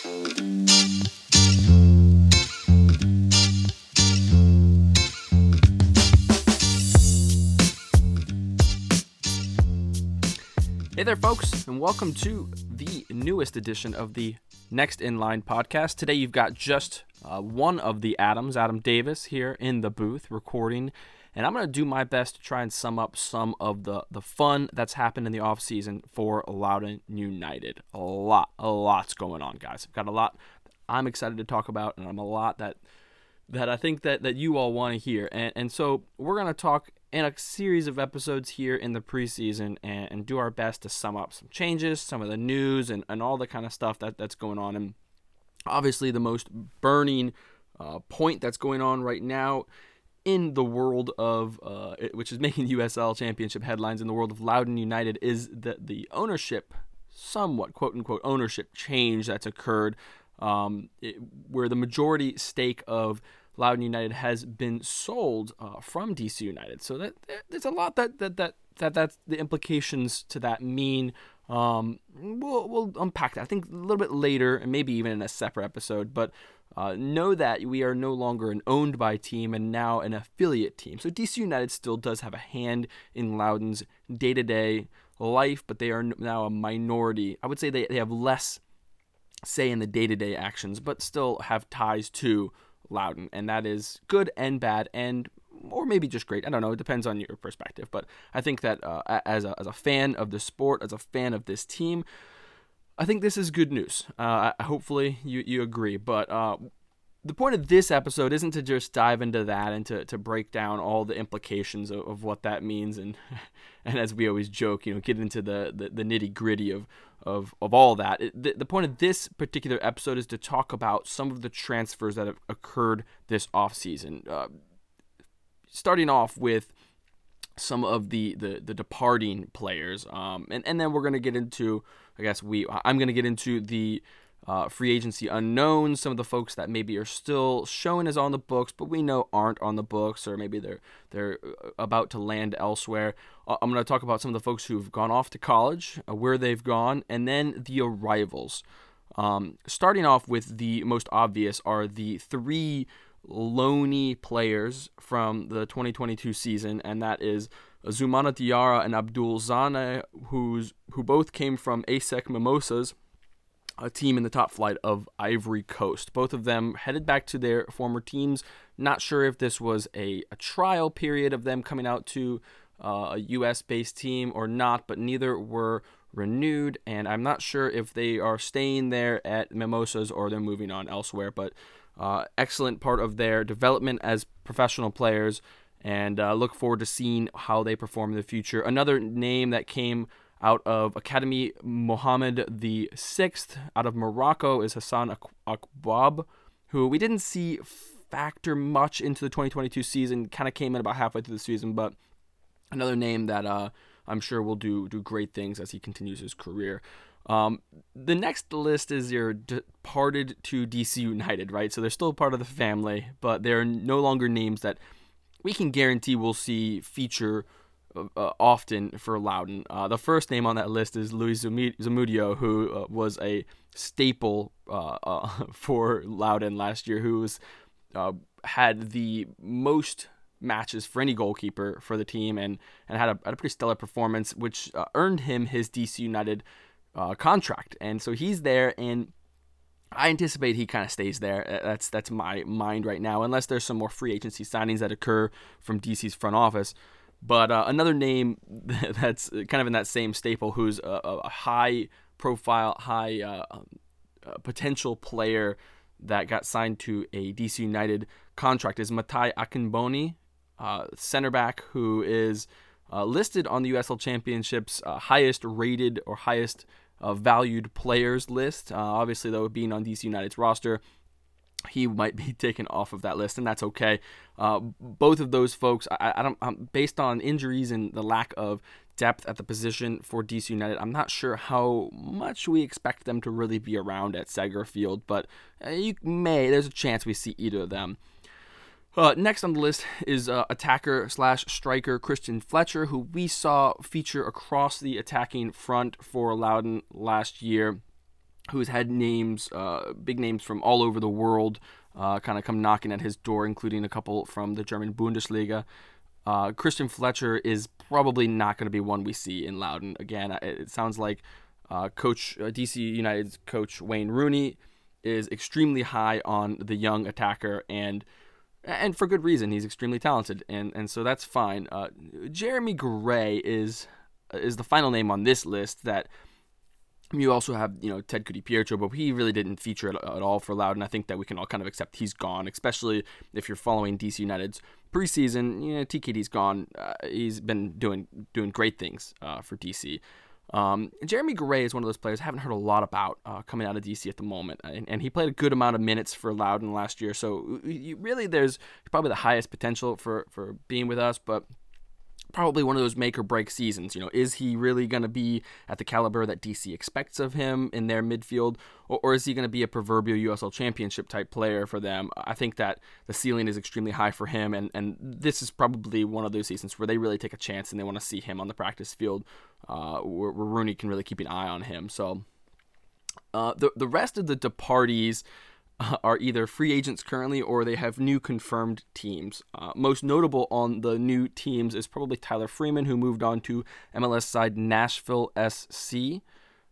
Hey there, folks, and welcome to the newest edition of the Next in Line podcast. Today, you've got just uh, one of the Adams, Adam Davis, here in the booth recording. And I'm going to do my best to try and sum up some of the, the fun that's happened in the offseason for Loudoun United. A lot, a lot's going on, guys. I've got a lot I'm excited to talk about, and I'm a lot that that I think that, that you all want to hear. And, and so we're going to talk in a series of episodes here in the preseason and, and, do our best to sum up some changes, some of the news, and, and all the kind of stuff that, that's going on. And obviously, the most burning uh, point that's going on right now in the world of, uh, which is making the USL Championship headlines in the world of Loudoun United, is that the ownership, somewhat quote unquote ownership change that's occurred, um, it, where the majority stake of Loudoun United has been sold uh, from DC United. So that, there's a lot that that that that that's the implications to that mean. Um, we'll we'll unpack that. I think a little bit later, and maybe even in a separate episode. But uh, know that we are no longer an owned by team and now an affiliate team. So DC United still does have a hand in Loudoun's day to day life, but they are now a minority. I would say they, they have less say in the day to day actions, but still have ties to Loudoun. and that is good and bad, and or maybe just great. I don't know. It depends on your perspective, but I think that uh, as a as a fan of the sport, as a fan of this team, I think this is good news. Uh, hopefully, you you agree. But uh, the point of this episode isn't to just dive into that and to, to break down all the implications of, of what that means and and as we always joke, you know, get into the, the, the nitty gritty of of, of all that. The, the point of this particular episode is to talk about some of the transfers that have occurred this offseason. Uh, starting off with some of the, the, the departing players. Um, and, and then we're to get into, I guess we, I'm to get into the uh, free agency unknowns, some of the folks that maybe are still shown as on the books, but we know aren't on the books, or maybe they're they're uh, about to land elsewhere. Uh, I'm going to talk about some of the folks who've gone off to college, uh, where they've gone, and then the arrivals. Um, starting off with the most obvious are the three loany players from the 2022 season, and that is Zoumana Diarra and Abdoul Zanne, who's who both came from ASEC Mimosas a team in the top flight of Ivory Coast. Both of them headed back to their former teams. Not sure if this was a, a trial period of them coming out to uh, a US based team or not, but neither were renewed. And I'm not sure if they are staying there at Mimosas or they're moving on elsewhere. But uh, excellent part of their development as professional players. And uh, look forward to seeing how they perform in the future. Another name that came out of Academy Mohammed the Sixth. Out of Morocco is Hassan Akbab, who we didn't see factor much into the 2022 season. Kind of came in about halfway through the season, but another name that uh, I'm sure will do do great things as he continues his career. Um, the next list is your departed to DC United, right? So they're still part of the family, but they're no longer names that we can guarantee we'll see feature uh, often for Loudoun. Uh, the first name on that list is Luis Zamudio, who uh, was a staple uh, uh, for Loudoun last year, who was, uh, had the most matches for any goalkeeper for the team and, and had, a, had a pretty stellar performance, which earned him his DC United contract. And so he's there, and I anticipate he kind of stays there. That's that's my mind right now, unless there's some more free agency signings that occur from DC's front office. But uh, another name that's kind of in that same staple, who's a, a high profile, high uh, um, uh, potential player that got signed to a DC United contract, is Matai Akinmboni, uh, center back, who is uh, listed on the USL Championship's uh, highest rated or highest valued players list. obviously, though, being on DC United's roster, he might be taken off of that list, and that's okay. Uh, both of those folks, I, I don't, um, based on injuries and the lack of depth at the position for DC United, I'm not sure how much we expect them to really be around at Segra Field, but uh, you may, there's a chance we see either of them. Uh, next on the list is uh, attacker slash striker Kristian Fletcher, who we saw feature across the attacking front for Loudoun last year. who's had names, uh, big names from all over the world, uh, kind of come knocking at his door, including a couple from the German Bundesliga. Uh, Kristian Fletcher is probably not going to be one we see in Loudoun again. It sounds like uh, Coach DC United's coach Wayne Rooney is extremely high on the young attacker, and and for good reason. He's extremely talented, and and so that's fine. Uh, Jeremy Garay is is the final name on this list that you also have, you know, Ted Pietro, but he really didn't feature at, at, all for Loud, and I think that we can all kind of accept he's gone, especially if you're following DC United's preseason. You know, TKD's gone. Uh, he's been doing doing great things uh, for DC. Um, Jeremy Garay is one of those players I haven't heard a lot about uh, coming out of DC at the moment, and, and, he played a good amount of minutes for Loudoun last year. So you, really, there's probably the highest potential for for being with us, but probably one of those make or break seasons. You know, is he really going to be at the caliber that DC expects of him in their midfield, or, or is he going to be a proverbial USL championship type player for them? I think that the ceiling is extremely high for him, and, and this is probably one of those seasons where they really take a chance and they want to see him on the practice field, uh, where, where Rooney can really keep an eye on him. So. Uh, the the rest of the departees are either free agents currently or they have new confirmed teams. Uh, most notable on the new teams is probably Tyler Freeman, who moved on to MLS side Nashville SC.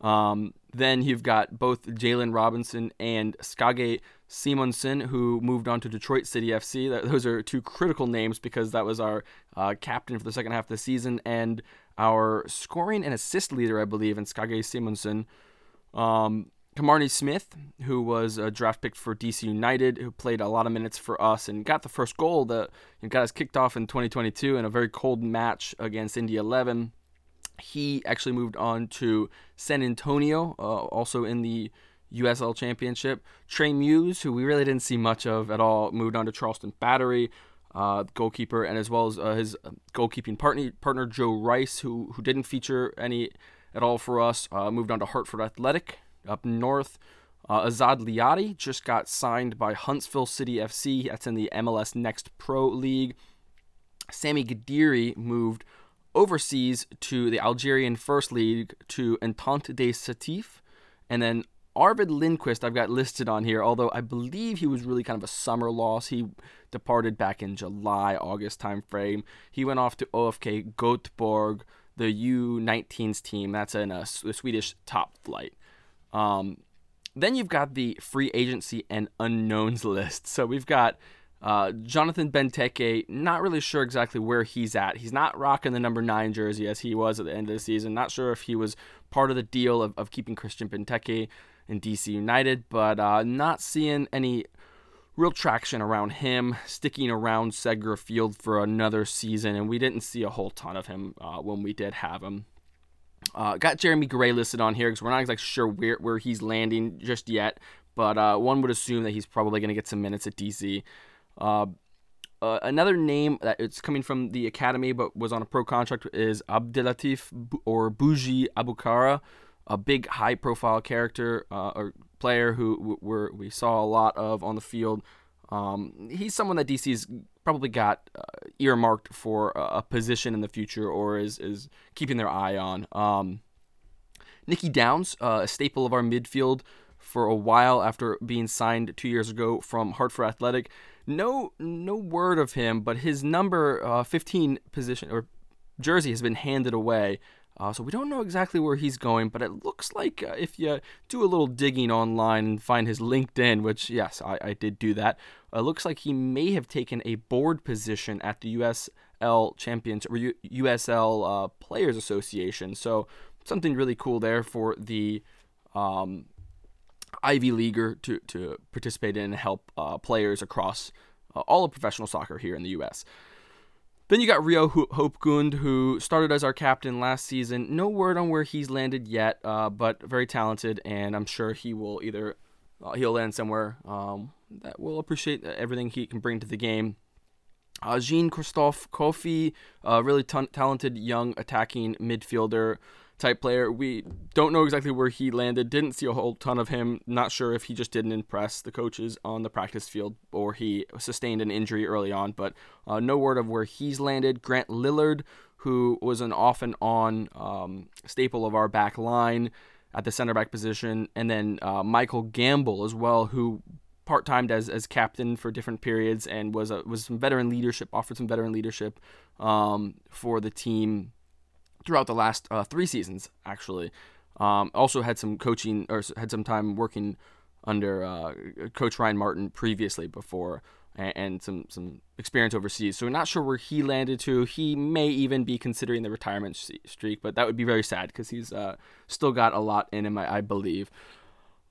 Um, then you've got both Jalen Robinson and Skage Simonsen, who moved on to Detroit City FC. Those are two critical names because that was our uh, captain for the second half of the season and our scoring and assist leader, I believe, in Skage Simonsen. Um, Kimarni Smith, who was a draft pick for DC United, who played a lot of minutes for us and got the first goal that got us kicked off in 2022 in a very cold match against Indy 11. He actually moved on to San Antonio, uh, also in the USL Championship. Trey Muse, who we really didn't see much of at all, moved on to Charleston Battery, uh, goalkeeper, and as well as uh, his goalkeeping partner, partner Joe Rice, who who didn't feature any at all for us, uh, moved on to Hartford Athletic up north. Uh, Azaad Liadi just got signed by Huntsville City FC. That's in the MLS Next Pro League. Sami Guediri moved overseas to the Algerian First League to Entente de Sétif. And then Arvid Lindquist, I've got listed on here, although I believe he was really kind of a summer loss. He departed back in July, August timeframe. He went off to OFK Göteborg, the U19s team. That's in a, a Swedish top flight. Um, then you've got the free agency and unknowns list. So we've got uh, Jonathan Benteke, not really sure exactly where he's at. He's not rocking the number nine jersey as he was at the end of the season. Not sure if he was part of the deal of, of keeping Christian Benteke in DC United, but uh, not seeing any real traction around him sticking around Segra Field for another season, and we didn't see a whole ton of him uh, when we did have him. Uh, got Jeremy Garay listed on here because we're not exactly sure where, where he's landing just yet, but uh, one would assume that he's probably going to get some minutes at DC. Uh, uh, another name that it's coming from the academy but was on a pro contract is Abdelatif or Bougie Aboukoura, a big high profile character uh, or player who we we saw a lot of on the field. Um, he's someone that DC's probably got uh, earmarked for a position in the future or is, is keeping their eye on. Um, Nicky Downs, uh, a staple of our midfield for a while after being signed two years ago from Hartford Athletic. No, no word of him, but his number uh, 15 position or jersey has been handed away. Uh, so we don't know exactly where he's going, but it looks like uh, if you do a little digging online and find his LinkedIn, which yes, I, I did do that, it uh, looks like he may have taken a board position at the USL Champions or U- USL uh, Players Association. So something really cool there for the um, Ivy Leaguer to to participate in and help uh, players across uh, all of professional soccer here in the U.S. Then you got Rio Hope-Gund, who started as our captain last season. No word on where he's landed yet, uh, but very talented, and I'm sure he will either uh, he'll land somewhere um, that will appreciate everything he can bring to the game. Uh, Jean Christophe Koffi, a really t- talented young attacking midfielder type player. We don't know exactly where he landed. Didn't see a whole ton of him. Not sure if he just didn't impress the coaches on the practice field or he sustained an injury early on, but uh, no word of where he's landed. Grant Lillard, who was an off and on um, staple of our back line. at the center back position, and then uh, Michael Gamble as well, who part timed as, as captain for different periods and was a, was some veteran leadership, offered some veteran leadership um, for the team throughout the last uh, three seasons, actually. Um, also had some coaching or had some time working under uh, Coach Ryan Martin previously before and, and, some some experience overseas. So we're not sure where he landed to. He may even be considering the retirement streak, but that would be very sad because he's uh, still got a lot in him, I, I believe.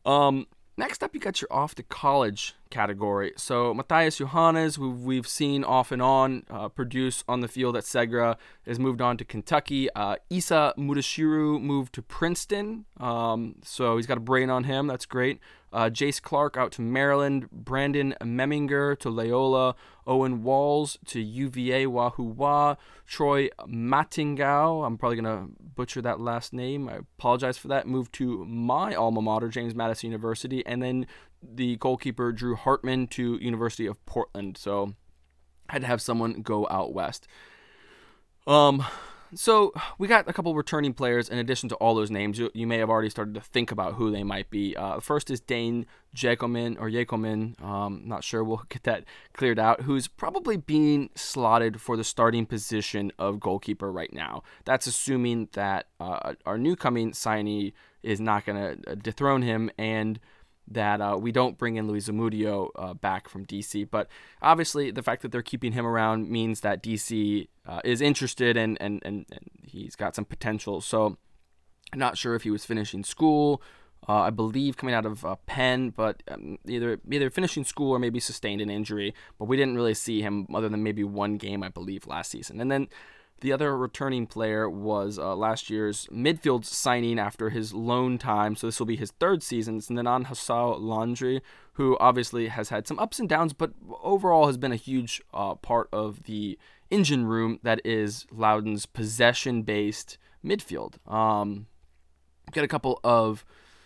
Um, Next up, you got your off to college category. So Matthias Johannes, who we've seen off and on uh, produce on the field at Segra, has moved on to Kentucky. Uh, Isa Mudashiru moved to Princeton, um, so he's got a brain on him. That's great. Uh, Jace Clark out to Maryland. Brandon Meminger to Loyola. Owen Walls to UVA Wahoo Wah. Troy Mattingau, I'm probably going to butcher that last name. I apologize for that. Moved to my alma mater, James Madison University. And then the goalkeeper, Drew Hartman, to University of Portland. So had to have someone go out west. Um, so we got a couple returning players in addition to all those names. You, you may have already started to think about who they might be. Uh, first is Dane Jakelman or Jakelman. Um, not sure. We'll get that cleared out. Who's probably being slotted for the starting position of goalkeeper right now. That's assuming that uh, our new coming signee is not going to dethrone him and that uh, we don't bring in Luis Zamudio uh, back from DC. But obviously, the fact that they're keeping him around means that DC uh, is interested and, and, and, and, he's got some potential. So, I'm not sure if he was finishing school. Uh, I believe coming out of uh, Penn, but um, either either finishing school or maybe sustained an injury. But we didn't really see him other than maybe one game, I believe, last season. And then the other returning player was uh, last year's midfield signing after his loan time. So this will be his third season. It's Nanan Hassau Landry, who obviously has had some ups and downs, but overall has been a huge uh, part of the engine room that is Loudoun's possession based midfield. Um, got a couple of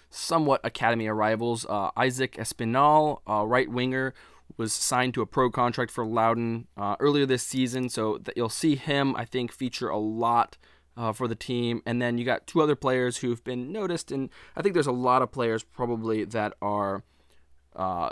somewhat academy arrivals. Uh, Isaac Espinal, uh, right winger, was signed to a pro contract for Loudoun uh, earlier this season, so that you'll see him, I think, feature a lot uh, for the team. And then you got two other players who've been noticed, and I think there's a lot of players probably that are uh,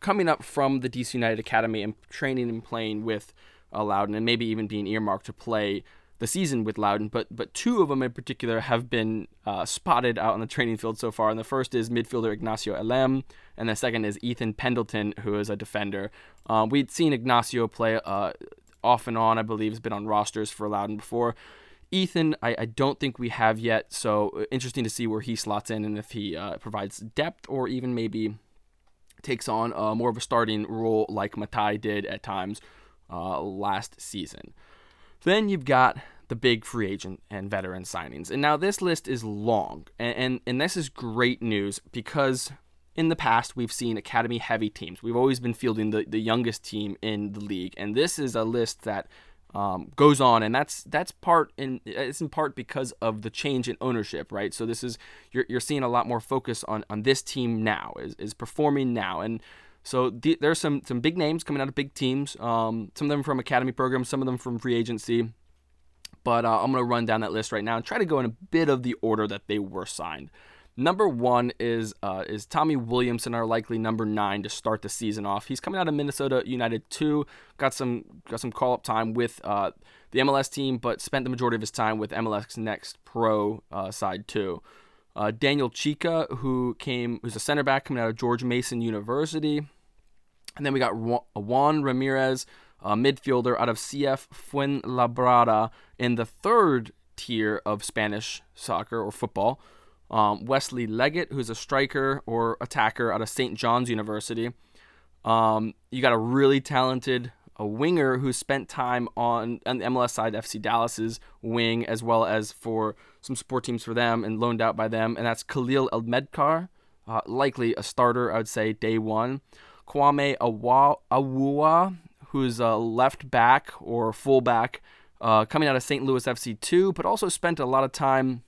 coming up from the DC United Academy and training and playing with uh, Loudoun, and maybe even being earmarked to play the season with Loudoun, but but two of them in particular have been uh, spotted out on the training field so far. And the first is midfielder Ignacio Elem, and the second is Ethan Pendleton, who is a defender. Um, we'd seen Ignacio play uh, off and on, I believe, has been on rosters for Loudoun before. Ethan, I, I, don't think we have yet, so uh, interesting to see where he slots in and if he uh, provides depth or even maybe takes on uh, more of a starting role like Matai did at times last season. Then you've got the big free agent and veteran signings. And now this list is long, and, and, and this is great news because in the past we've seen academy heavy teams. We've always been fielding the, the youngest team in the league, and this is a list that um, goes on, and that's that's part in it's in part because of the change in ownership, right? So this is you're, you're seeing a lot more focus on on this team now is, is performing now, and so the, there's some some big names coming out of big teams. Um, some of them from academy programs, some of them from free agency. But uh, I'm to run down that list right now and try to go in a bit of the order that they were signed. Number one is uh, is Tommy Williamson, our likely number nine to start the season off. He's coming out of Minnesota United two, got some got some call up time with uh, the MLS team, but spent the majority of his time with MLS Next Pro uh, side too. Uh, Daniel Chica, who came, who's a center back coming out of George Mason University. And then we got Juan Ramirez, a midfielder out of CF Fuenlabrada in the third tier of Spanish soccer or football. Um, Wesley Leggett, who's a striker or attacker out of St. John's University. Um, you got a really talented a winger who spent time on, on the MLS side, FC Dallas's wing, as well as for some support teams for them and loaned out by them, and that's Khalil Elmedkhar, uh, likely a starter, I would say, day one. Kwame Awuah, who's a left back or fullback, uh, coming out of St. Louis FC2, but also spent a lot of time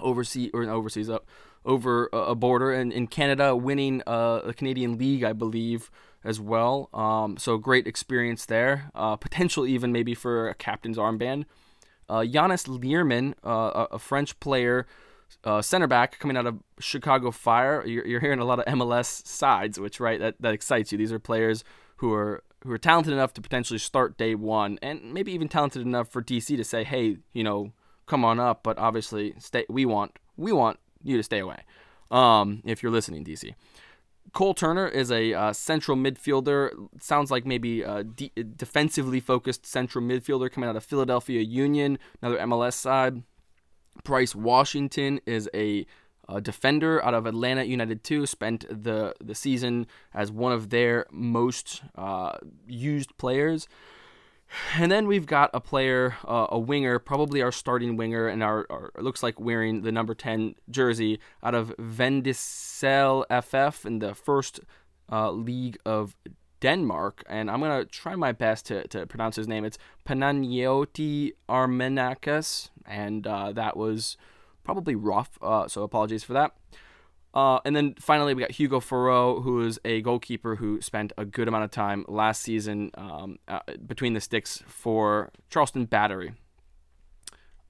overseas or overseas uh, over a border in, in Canada, winning uh, a Canadian League, I believe, as well. Um, so great experience there. Uh, potential even maybe for a captain's armband. Uh, Yanis Leerman, uh, a French player uh, center back coming out of Chicago Fire. You're, you're, hearing a lot of MLS sides, which right that, that excites you. These are players who are who are talented enough to potentially start day one, and maybe even talented enough for DC to say, hey, you know, come on up. But obviously, stay. We want we want you to stay away. Um, if you're listening, DC. Cole Turner is a uh, central midfielder. Sounds like maybe a de- defensively focused central midfielder coming out of Philadelphia Union, another MLS side. Bryce Washington is a, a defender out of Atlanta United 2. Spent the, the season as one of their most uh, used players. And then we've got a player, uh, a winger, probably our starting winger, and our, our looks like wearing the number 10 jersey out of Vendsyssel FF in the first uh, league of Denmark, and I'm gonna try my best to, to pronounce his name. It's Panagioti Armenakis, and uh, that was probably rough. Uh, so apologies for that. Uh, and then finally, we got Hugo Fauroux, who is a goalkeeper who spent a good amount of time last season um, uh, between the sticks for Charleston Battery.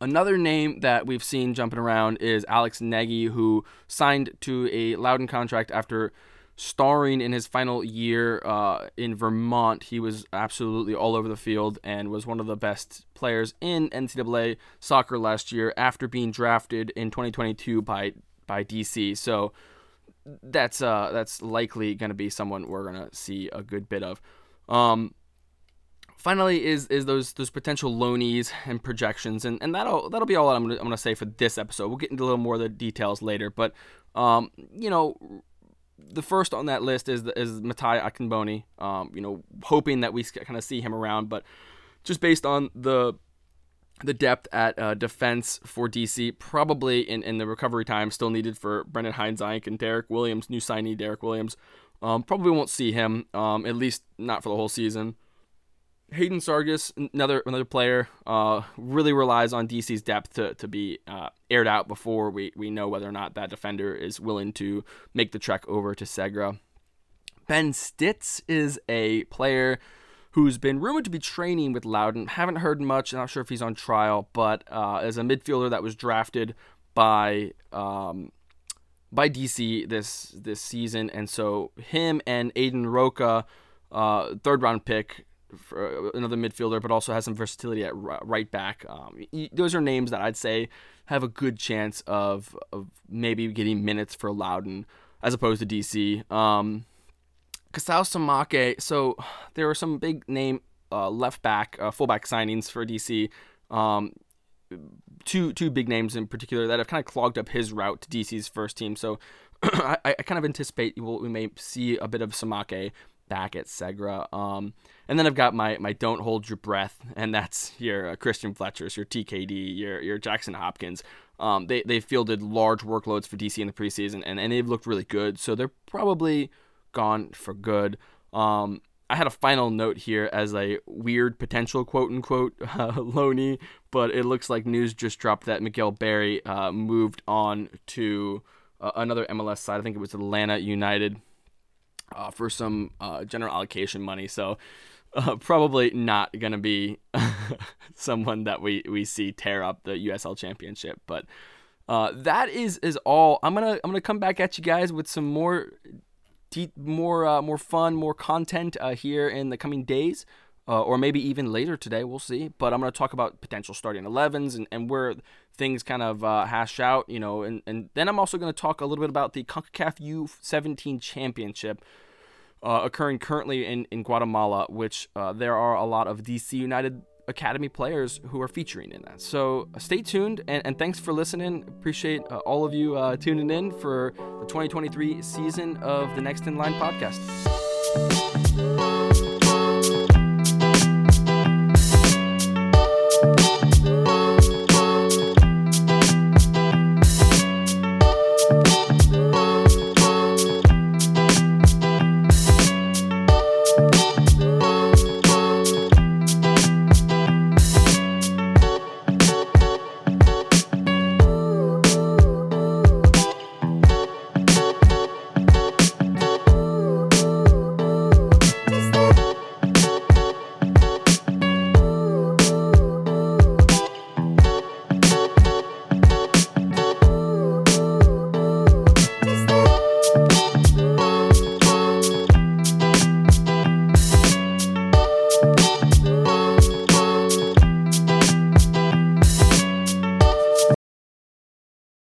Another name that we've seen jumping around is Alex Nagy, who signed to a Loudoun contract after starring in his final year uh, in Vermont. He was absolutely all over the field and was one of the best players in NCAA soccer last year after being drafted in 2022 by by DC. So that's uh that's likely going to be someone we're going to see a good bit of. Um, finally is is those those potential loanies and projections and, and that'll that'll be all I'm gonna, I'm gonna say for this episode. We'll get into a little more of the details later, but um, you know, the first on that list is is Matai Akinmboni. Um, you know, hoping that we kind of see him around, but just based on the the depth at uh, defense for DC, probably in, in the recovery time still needed for Brendan Hines-Ike and Derek Williams, new signee Derek Williams. Um, probably won't see him, um, at least not for the whole season. Hayden Sargis, another another player, uh, really relies on DC's depth to, to be uh, aired out before we, we know whether or not that defender is willing to make the trek over to Segra. Ben Stitz is a player who's been rumored to be training with Loudoun. Haven't heard much. Not sure if he's on trial, but uh, as a midfielder that was drafted by um, by DC this this season, and so him and Aiden Roca, uh, third round pick, another midfielder, but also has some versatility at right back. Um, those are names that I'd say have a good chance of, of maybe getting minutes for Loudoun as opposed to DC. Um, Kasao Samake, so there were some big name uh, left back, uh, fullback signings for DC. Um, two two big names in particular that have kind of clogged up his route to DC's first team. So I, I, kind of anticipate we may see a bit of Samake back at Segra. Um, and then I've got my my don't hold your breath, and that's your uh, Kristian Fletcher's, your TKD, your your Jackson Hopkins. Um, they they fielded large workloads for DC in the preseason, and, and they've looked really good. So they're probably gone for good. Um, I had a final note here as a weird potential quote unquote uh, but it looks like news just dropped that Miguel Berry uh, moved on to uh, another MLS side. I think it was Atlanta United uh, for some uh, general allocation money. So uh, probably not going to be someone that we, we see tear up the USL Championship. But that is is all. I'm gonna I'm gonna come back at you guys with some more more uh, more fun, more content uh, here in the coming days. Uh, or maybe even later today, we'll see. But I'm going to talk about potential starting 11s and, and where things kind of uh, hash out, you know. And, and then I'm also going to talk a little bit about the CONCACAF U17 Championship, uh, occurring currently in, in Guatemala, which uh, there are a lot of DC United Academy players who are featuring in that. So uh, stay tuned and, and thanks for listening. Appreciate uh, all of you uh, tuning in for the 2023 season of the Next in Line podcast.